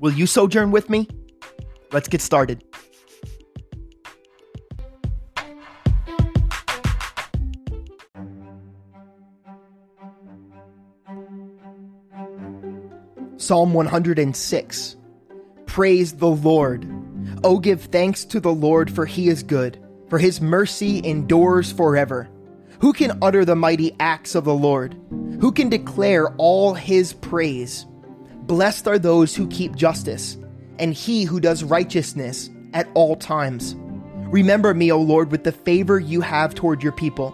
Will you sojourn with me? Let's get started. Psalm 106 Praise the Lord. Oh, give thanks to the Lord, for he is good, for his mercy endures forever. Who can utter the mighty acts of the Lord? Who can declare all his praise? Blessed are those who keep justice, and he who does righteousness at all times. Remember me, O Lord, with the favor you have toward your people.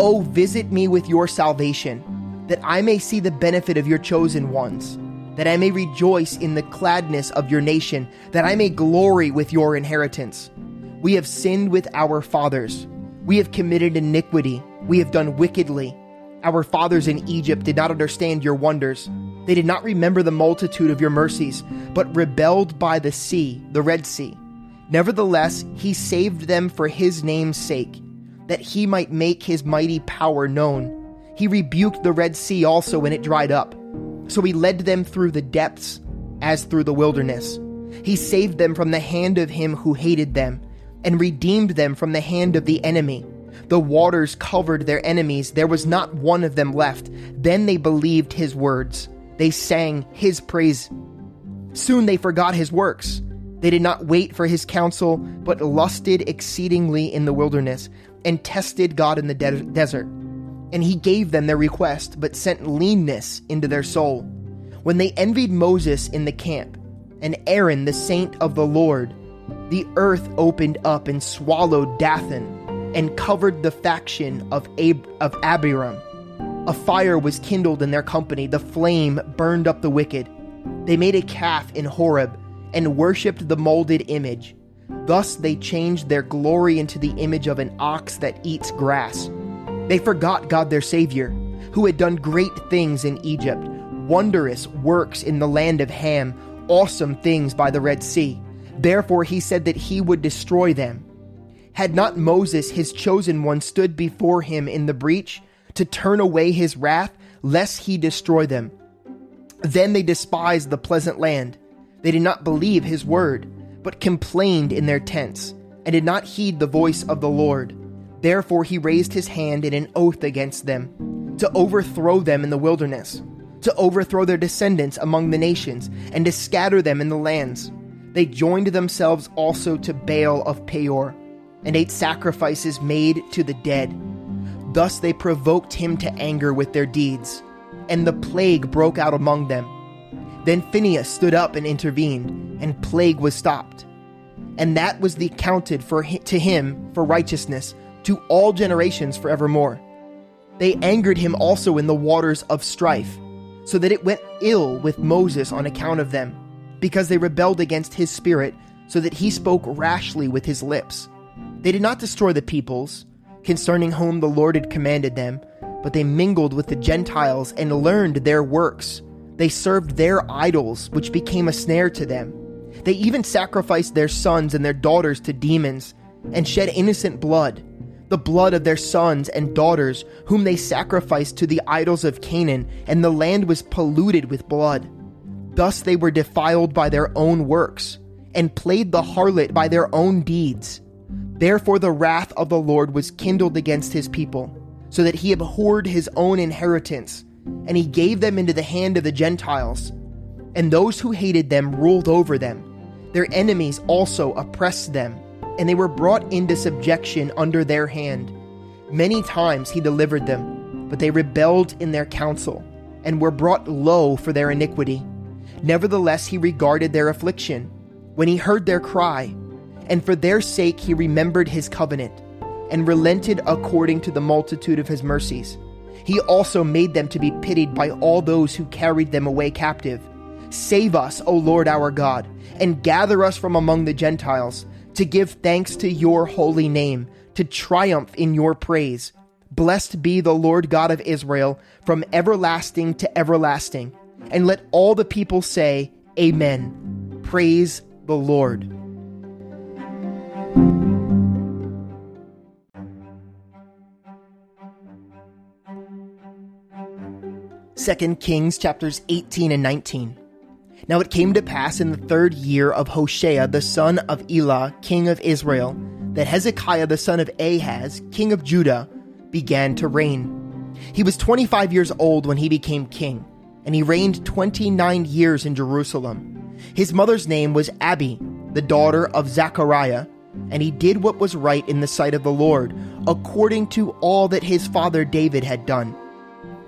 O visit me with your salvation, that I may see the benefit of your chosen ones that I may rejoice in the gladness of your nation, that I may glory with your inheritance. We have sinned with our fathers. We have committed iniquity. We have done wickedly. Our fathers in Egypt did not understand your wonders. They did not remember the multitude of your mercies, but rebelled by the sea, the Red Sea. Nevertheless, he saved them for his name's sake, that he might make his mighty power known. He rebuked the Red Sea also when it dried up so he led them through the depths as through the wilderness. He saved them from the hand of him who hated them, and redeemed them from the hand of the enemy. The waters covered their enemies, there was not one of them left. Then they believed his words, they sang his praise. Soon they forgot his works. They did not wait for his counsel, but lusted exceedingly in the wilderness, and tested God in the de- desert. And he gave them their request, but sent leanness into their soul. When they envied Moses in the camp, and Aaron the saint of the Lord, the earth opened up and swallowed Dathan, and covered the faction of, Ab- of Abiram. A fire was kindled in their company, the flame burned up the wicked. They made a calf in Horeb, and worshipped the molded image. Thus they changed their glory into the image of an ox that eats grass they forgot God their Savior, who had done great things in Egypt, wondrous works in the land of Ham, awesome things by the Red Sea. Therefore he said that he would destroy them. Had not Moses, his chosen one, stood before him in the breach to turn away his wrath, lest he destroy them? Then they despised the pleasant land. They did not believe his word, but complained in their tents, and did not heed the voice of the Lord. Therefore he raised his hand in an oath against them, to overthrow them in the wilderness, to overthrow their descendants among the nations, and to scatter them in the lands. They joined themselves also to Baal of Peor, and ate sacrifices made to the dead. Thus they provoked him to anger with their deeds, and the plague broke out among them. Then Phinehas stood up and intervened, and plague was stopped. And that was the accounted for to him for righteousness to all generations forevermore. They angered him also in the waters of strife, so that it went ill with Moses on account of them, because they rebelled against his spirit, so that he spoke rashly with his lips. They did not destroy the peoples, concerning whom the Lord had commanded them, but they mingled with the Gentiles and learned their works. They served their idols, which became a snare to them. They even sacrificed their sons and their daughters to demons, and shed innocent blood the blood of their sons and daughters, whom they sacrificed to the idols of Canaan, and the land was polluted with blood. Thus they were defiled by their own works, and played the harlot by their own deeds. Therefore the wrath of the Lord was kindled against his people, so that he abhorred his own inheritance, and he gave them into the hand of the Gentiles. And those who hated them ruled over them. Their enemies also oppressed them and they were brought into subjection under their hand. Many times he delivered them, but they rebelled in their counsel, and were brought low for their iniquity. Nevertheless, he regarded their affliction, when he heard their cry, and for their sake he remembered his covenant, and relented according to the multitude of his mercies. He also made them to be pitied by all those who carried them away captive, Save us, O Lord our God, and gather us from among the Gentiles, to give thanks to your holy name, to triumph in your praise. Blessed be the Lord God of Israel from everlasting to everlasting. And let all the people say, Amen. Praise the Lord. 2 Kings chapters 18 and 19. Now it came to pass in the third year of Hoshea the son of Elah, king of Israel, that Hezekiah the son of Ahaz, king of Judah, began to reign. He was 25 years old when he became king, and he reigned 29 years in Jerusalem. His mother's name was Abi, the daughter of Zechariah, and he did what was right in the sight of the Lord, according to all that his father David had done.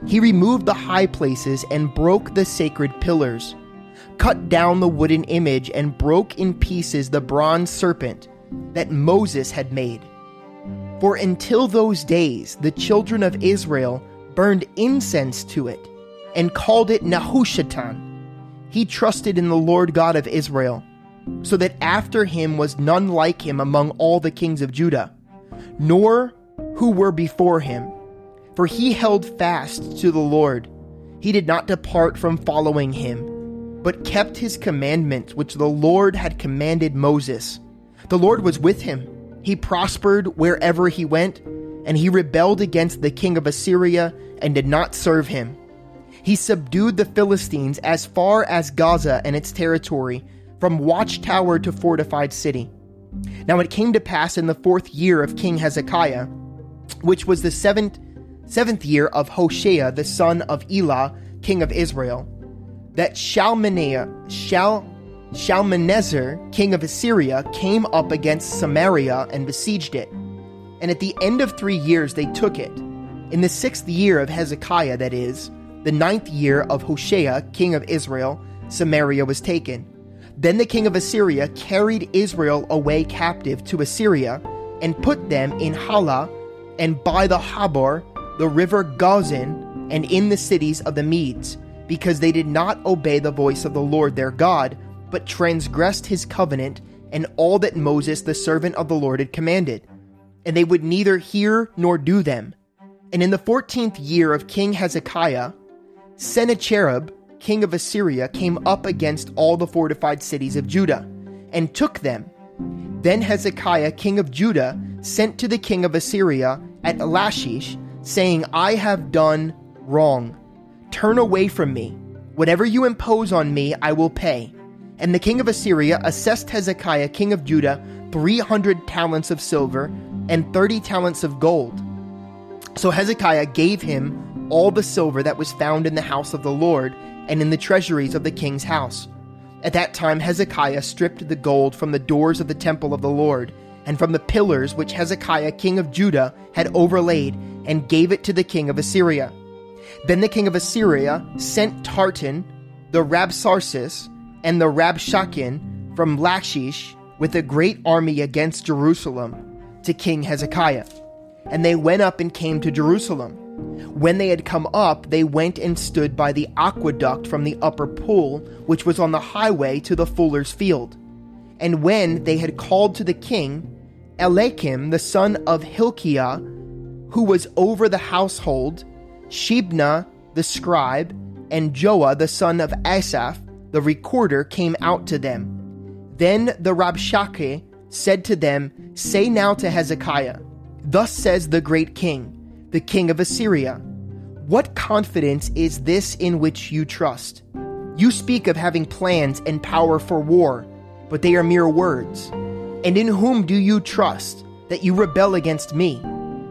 He removed the high places and broke the sacred pillars, cut down the wooden image, and broke in pieces the bronze serpent that Moses had made. For until those days, the children of Israel burned incense to it and called it Nehushtan. He trusted in the Lord God of Israel, so that after him was none like him among all the kings of Judah, nor who were before him for he held fast to the Lord. He did not depart from following him, but kept his commandments which the Lord had commanded Moses. The Lord was with him. He prospered wherever he went, and he rebelled against the king of Assyria and did not serve him. He subdued the Philistines as far as Gaza and its territory, from watchtower to fortified city. Now it came to pass in the fourth year of King Hezekiah, which was the seventh seventh year of Hoshea the son of Elah, king of Israel, that Shalmaneah, Shal, Shalmaneser, king of Assyria, came up against Samaria and besieged it. And at the end of three years they took it. In the sixth year of Hezekiah, that is, the ninth year of Hoshea, king of Israel, Samaria was taken. Then the king of Assyria carried Israel away captive to Assyria and put them in Halah and by the Habor the river Gozan, and in the cities of the Medes, because they did not obey the voice of the Lord their God, but transgressed his covenant and all that Moses the servant of the Lord had commanded. And they would neither hear nor do them. And in the fourteenth year of King Hezekiah, Sennacherib, king of Assyria, came up against all the fortified cities of Judah, and took them. Then Hezekiah, king of Judah, sent to the king of Assyria at Lachish saying, I have done wrong. Turn away from me. Whatever you impose on me, I will pay. And the king of Assyria assessed Hezekiah, king of Judah, 300 talents of silver and 30 talents of gold. So Hezekiah gave him all the silver that was found in the house of the Lord and in the treasuries of the king's house. At that time, Hezekiah stripped the gold from the doors of the temple of the Lord and from the pillars which Hezekiah, king of Judah, had overlaid and gave it to the king of Assyria. Then the king of Assyria sent Tartan, the Rabsaris, and the Rabshakeh from Lachish with a great army against Jerusalem to King Hezekiah. And they went up and came to Jerusalem. When they had come up, they went and stood by the aqueduct from the upper pool, which was on the highway to the fuller's field. And when they had called to the king, Eliakim, the son of Hilkiah, who was over the household, Shebna the scribe, and Joah the son of Asaph, the recorder, came out to them. Then the Rabshakeh said to them, Say now to Hezekiah, Thus says the great king, the king of Assyria, What confidence is this in which you trust? You speak of having plans and power for war, but they are mere words. And in whom do you trust that you rebel against me?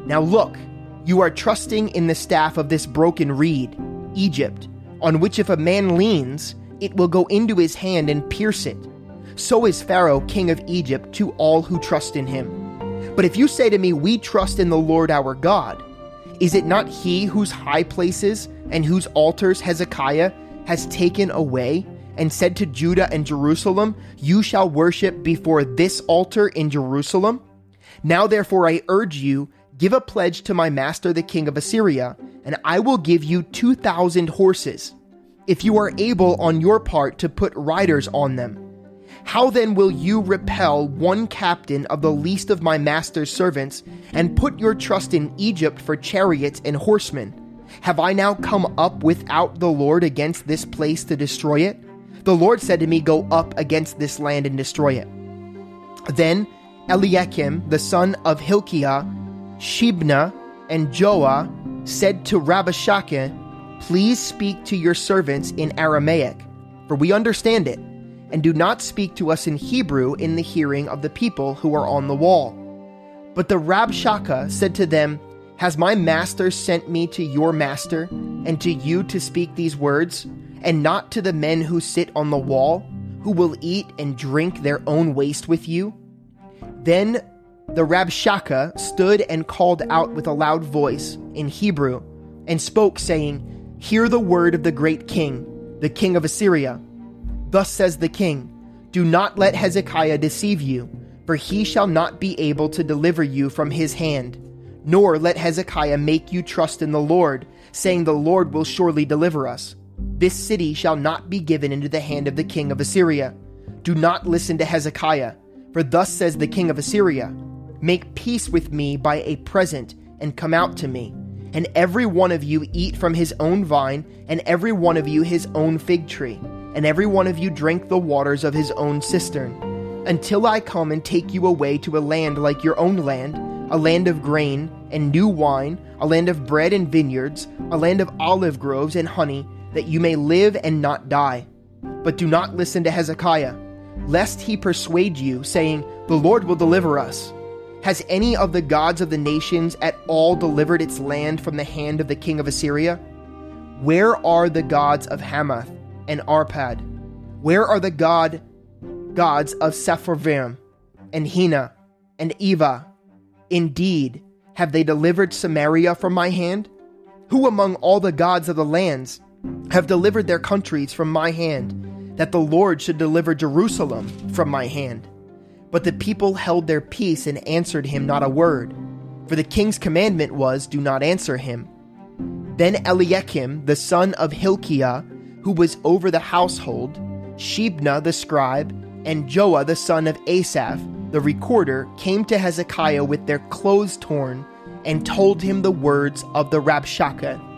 Now look, you are trusting in the staff of this broken reed, Egypt, on which if a man leans, it will go into his hand and pierce it. So is Pharaoh, king of Egypt, to all who trust in him. But if you say to me, We trust in the Lord our God, is it not he whose high places and whose altars Hezekiah has taken away and said to Judah and Jerusalem, You shall worship before this altar in Jerusalem? Now therefore I urge you Give a pledge to my master, the king of Assyria, and I will give you 2,000 horses. if you are able on your part to put riders on them. How then will you repel one captain of the least of my master's servants, and put your trust in Egypt for chariots and horsemen? Have I now come up without the Lord against this place to destroy it? The Lord said to me, Go up against this land and destroy it. Then Eliakim, the son of Hilkiah, Shebna, and Joah said to Rabshakeh, Please speak to your servants in Aramaic, for we understand it, and do not speak to us in Hebrew in the hearing of the people who are on the wall. But the Rabshakeh said to them, Has my master sent me to your master, and to you to speak these words, and not to the men who sit on the wall, who will eat and drink their own waste with you? Then the Rabshakeh stood and called out with a loud voice in Hebrew, and spoke, saying, Hear the word of the great king, the king of Assyria. Thus says the king Do not let Hezekiah deceive you, for he shall not be able to deliver you from his hand. Nor let Hezekiah make you trust in the Lord, saying, The Lord will surely deliver us. This city shall not be given into the hand of the king of Assyria. Do not listen to Hezekiah, for thus says the king of Assyria Make peace with me by a present, and come out to me and every one of you eat from his own vine, and every one of you his own fig tree, and every one of you drink the waters of his own cistern, until I come and take you away to a land like your own land, a land of grain and new wine, a land of bread and vineyards, a land of olive groves and honey, that you may live and not die. But do not listen to Hezekiah, lest he persuade you, saying, The Lord will deliver us. Has any of the gods of the nations at all delivered its land from the hand of the king of Assyria? Where are the gods of Hamath and Arpad? Where are the god gods of Sepharvaim and Hena and Ivah? Indeed, have they delivered Samaria from my hand? Who among all the gods of the lands have delivered their countries from my hand, that the Lord should deliver Jerusalem from my hand? But the people held their peace and answered him not a word. For the king's commandment was, Do not answer him. Then Eliakim, the son of Hilkiah, who was over the household, Shebna the scribe, and Joah the son of Asaph, the recorder, came to Hezekiah with their clothes torn and told him the words of the Rabshakeh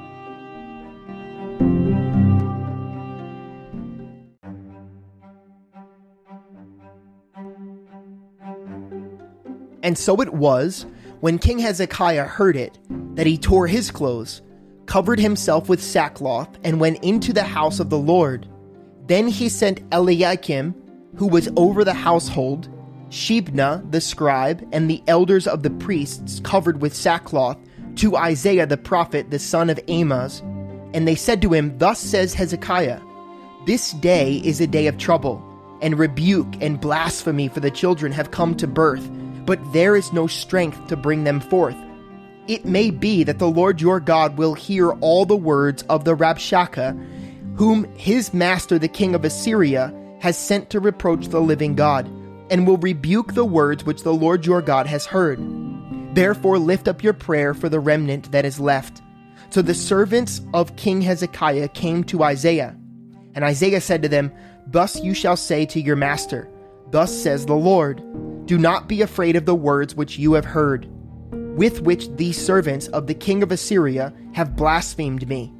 And so it was, when King Hezekiah heard it, that he tore his clothes, covered himself with sackcloth, and went into the house of the Lord. Then he sent Eliakim, who was over the household, Shebna the scribe, and the elders of the priests covered with sackcloth, to Isaiah the prophet, the son of Amoz. And they said to him, Thus says Hezekiah, This day is a day of trouble, and rebuke and blasphemy for the children have come to birth but there is no strength to bring them forth. It may be that the Lord your God will hear all the words of the Rabshakeh, whom his master the king of Assyria has sent to reproach the living God, and will rebuke the words which the Lord your God has heard. Therefore lift up your prayer for the remnant that is left. So the servants of King Hezekiah came to Isaiah, and Isaiah said to them, Thus you shall say to your master, Thus says the Lord, do not be afraid of the words which you have heard, with which these servants of the king of Assyria have blasphemed me.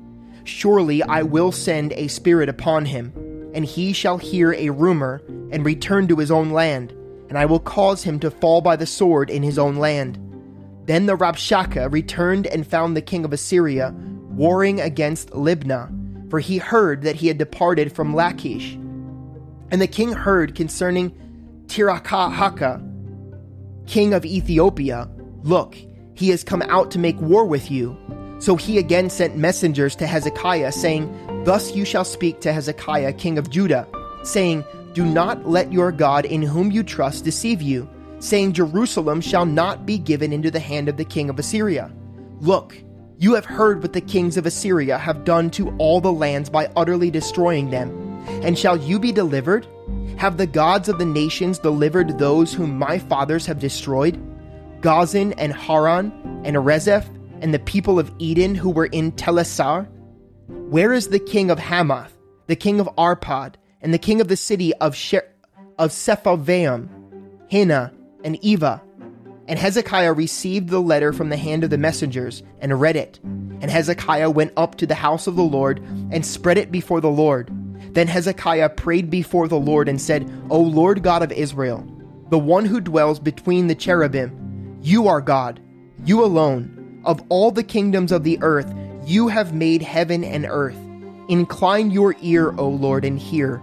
Surely I will send a spirit upon him, and he shall hear a rumor and return to his own land, and I will cause him to fall by the sword in his own land. Then the Rabshakeh returned and found the king of Assyria warring against Libnah, for he heard that he had departed from Lachish. And the king heard concerning Tirhakah, king of Ethiopia, Look, he has come out to make war with you. So he again sent messengers to Hezekiah, saying, Thus you shall speak to Hezekiah, king of Judah, saying, Do not let your God in whom you trust deceive you, saying, Jerusalem shall not be given into the hand of the king of Assyria. Look, you have heard what the kings of Assyria have done to all the lands by utterly destroying them. And shall you be delivered? Have the gods of the nations delivered those whom my fathers have destroyed? Gozan and Haran and Rezeph and the people of Eden who were in Telassar? Where is the king of Hamath, the king of Arpad, and the king of the city of, Sher- of Sepharvaim, Hena, and Ivah. And Hezekiah received the letter from the hand of the messengers and read it. And Hezekiah went up to the house of the Lord and spread it before the Lord. Then Hezekiah prayed before the Lord and said, O Lord God of Israel, the one who dwells between the cherubim, you are God, you alone. Of all the kingdoms of the earth, you have made heaven and earth. Incline your ear, O Lord, and hear.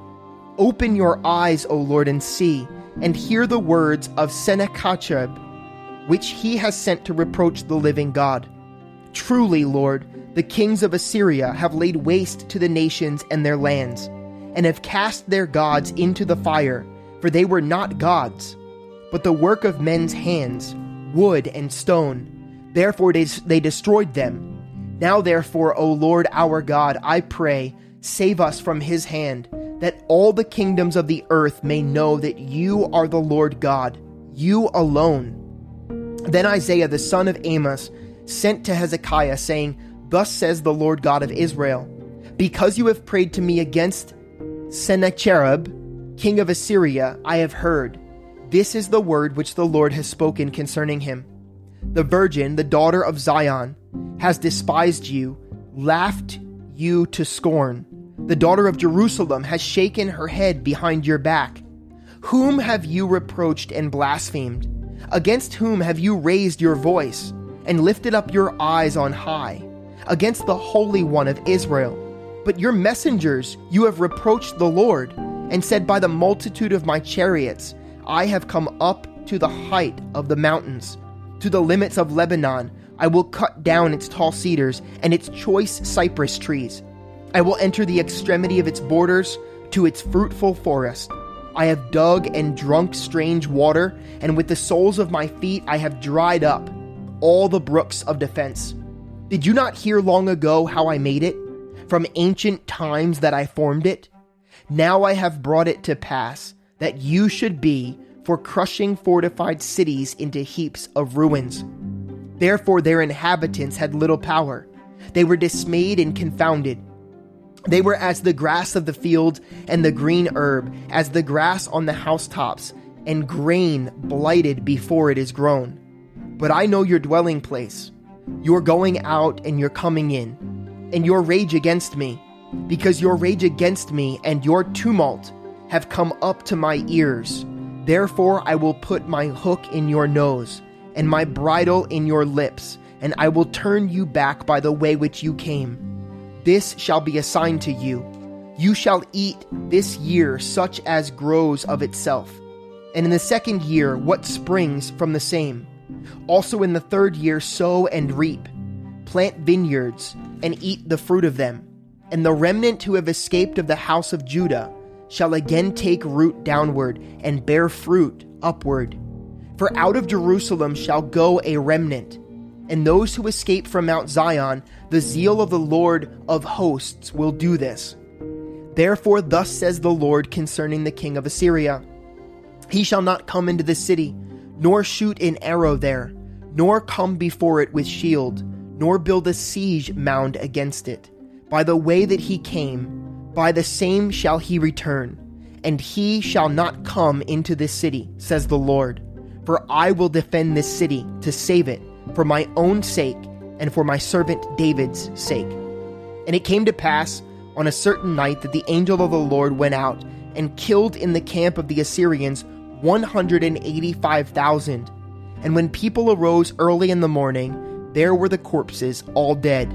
Open your eyes, O Lord, and see, and hear the words of Sennacherib, which he has sent to reproach the living God. Truly, Lord, the kings of Assyria have laid waste to the nations and their lands, and have cast their gods into the fire, for they were not gods, but the work of men's hands, wood and stone. Therefore they, destroyed them. Now, therefore, O Lord our God, I pray, save us from his hand, that all the kingdoms of the earth may know that you are the Lord God, you alone. Then Isaiah the son of Amoz sent to Hezekiah, saying, Thus says the Lord God of Israel, Because you have prayed to me against Sennacherib, king of Assyria, I have heard. This is the word which the Lord has spoken concerning him. The virgin, the daughter of Zion, has despised you, laughed you to scorn. The daughter of Jerusalem has shaken her head behind your back. Whom have you reproached and blasphemed? Against whom have you raised your voice and lifted up your eyes on high? Against the Holy One of Israel. But your messengers you have reproached the Lord, and said, By the multitude of my chariots I have come up to the height of the mountains, to the limits of Lebanon. I will cut down its tall cedars and its choice cypress trees. I will enter the extremity of its borders to its fruitful forest. I have dug and drunk strange water, and with the soles of my feet I have dried up all the brooks of defense. Did you not hear long ago how I made it? From ancient times that I formed it? Now I have brought it to pass that you should be for crushing fortified cities into heaps of ruins. Therefore, their inhabitants had little power. They were dismayed and confounded. They were as the grass of the field and the green herb, as the grass on the housetops, and grain blighted before it is grown. But I know your dwelling place, your going out and your coming in, and your rage against me, because your rage against me and your tumult have come up to my ears. Therefore, I will put my hook in your nose and my bridle in your lips, and I will turn you back by the way which you came. This shall be a sign to you. You shall eat this year such as grows of itself, and in the second year what springs from the same. Also in the third year sow and reap, plant vineyards, and eat the fruit of them. And the remnant who have escaped of the house of Judah shall again take root downward and bear fruit upward. For out of Jerusalem shall go a remnant, and those who escape from Mount Zion, the zeal of the Lord of hosts will do this. Therefore, thus says the Lord concerning the king of Assyria He shall not come into the city, nor shoot an arrow there, nor come before it with shield, nor build a siege mound against it. By the way that he came, by the same shall he return, and he shall not come into this city, says the Lord. For I will defend this city to save it for my own sake and for my servant David's sake. And it came to pass on a certain night that the angel of the Lord went out and killed in the camp of the Assyrians 185,000. And when people arose early in the morning, there were the corpses all dead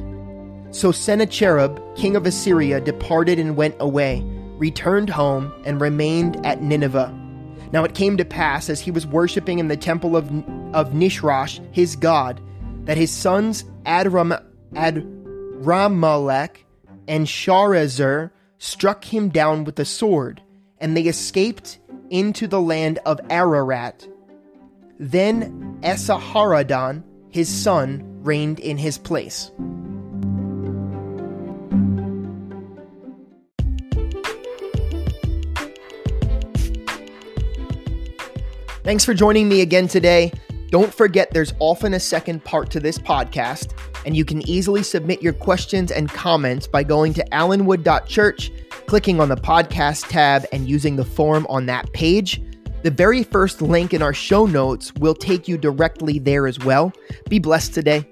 so Sennacherib, king of Assyria, departed and went away, returned home, and remained at Nineveh. Now it came to pass, as he was worshipping in the temple of, of Nisroch, his god, that his sons Adram, Adramelech and Sharezer struck him down with the sword, and they escaped into the land of Ararat. Then Esarhaddon, his son, reigned in his place. Thanks for joining me again today. Don't forget there's often a second part to this podcast, and you can easily submit your questions and comments by going to allenwood.church clicking on the podcast tab and using the form on that page. The very first link in our show notes will take you directly there as well. Be blessed today.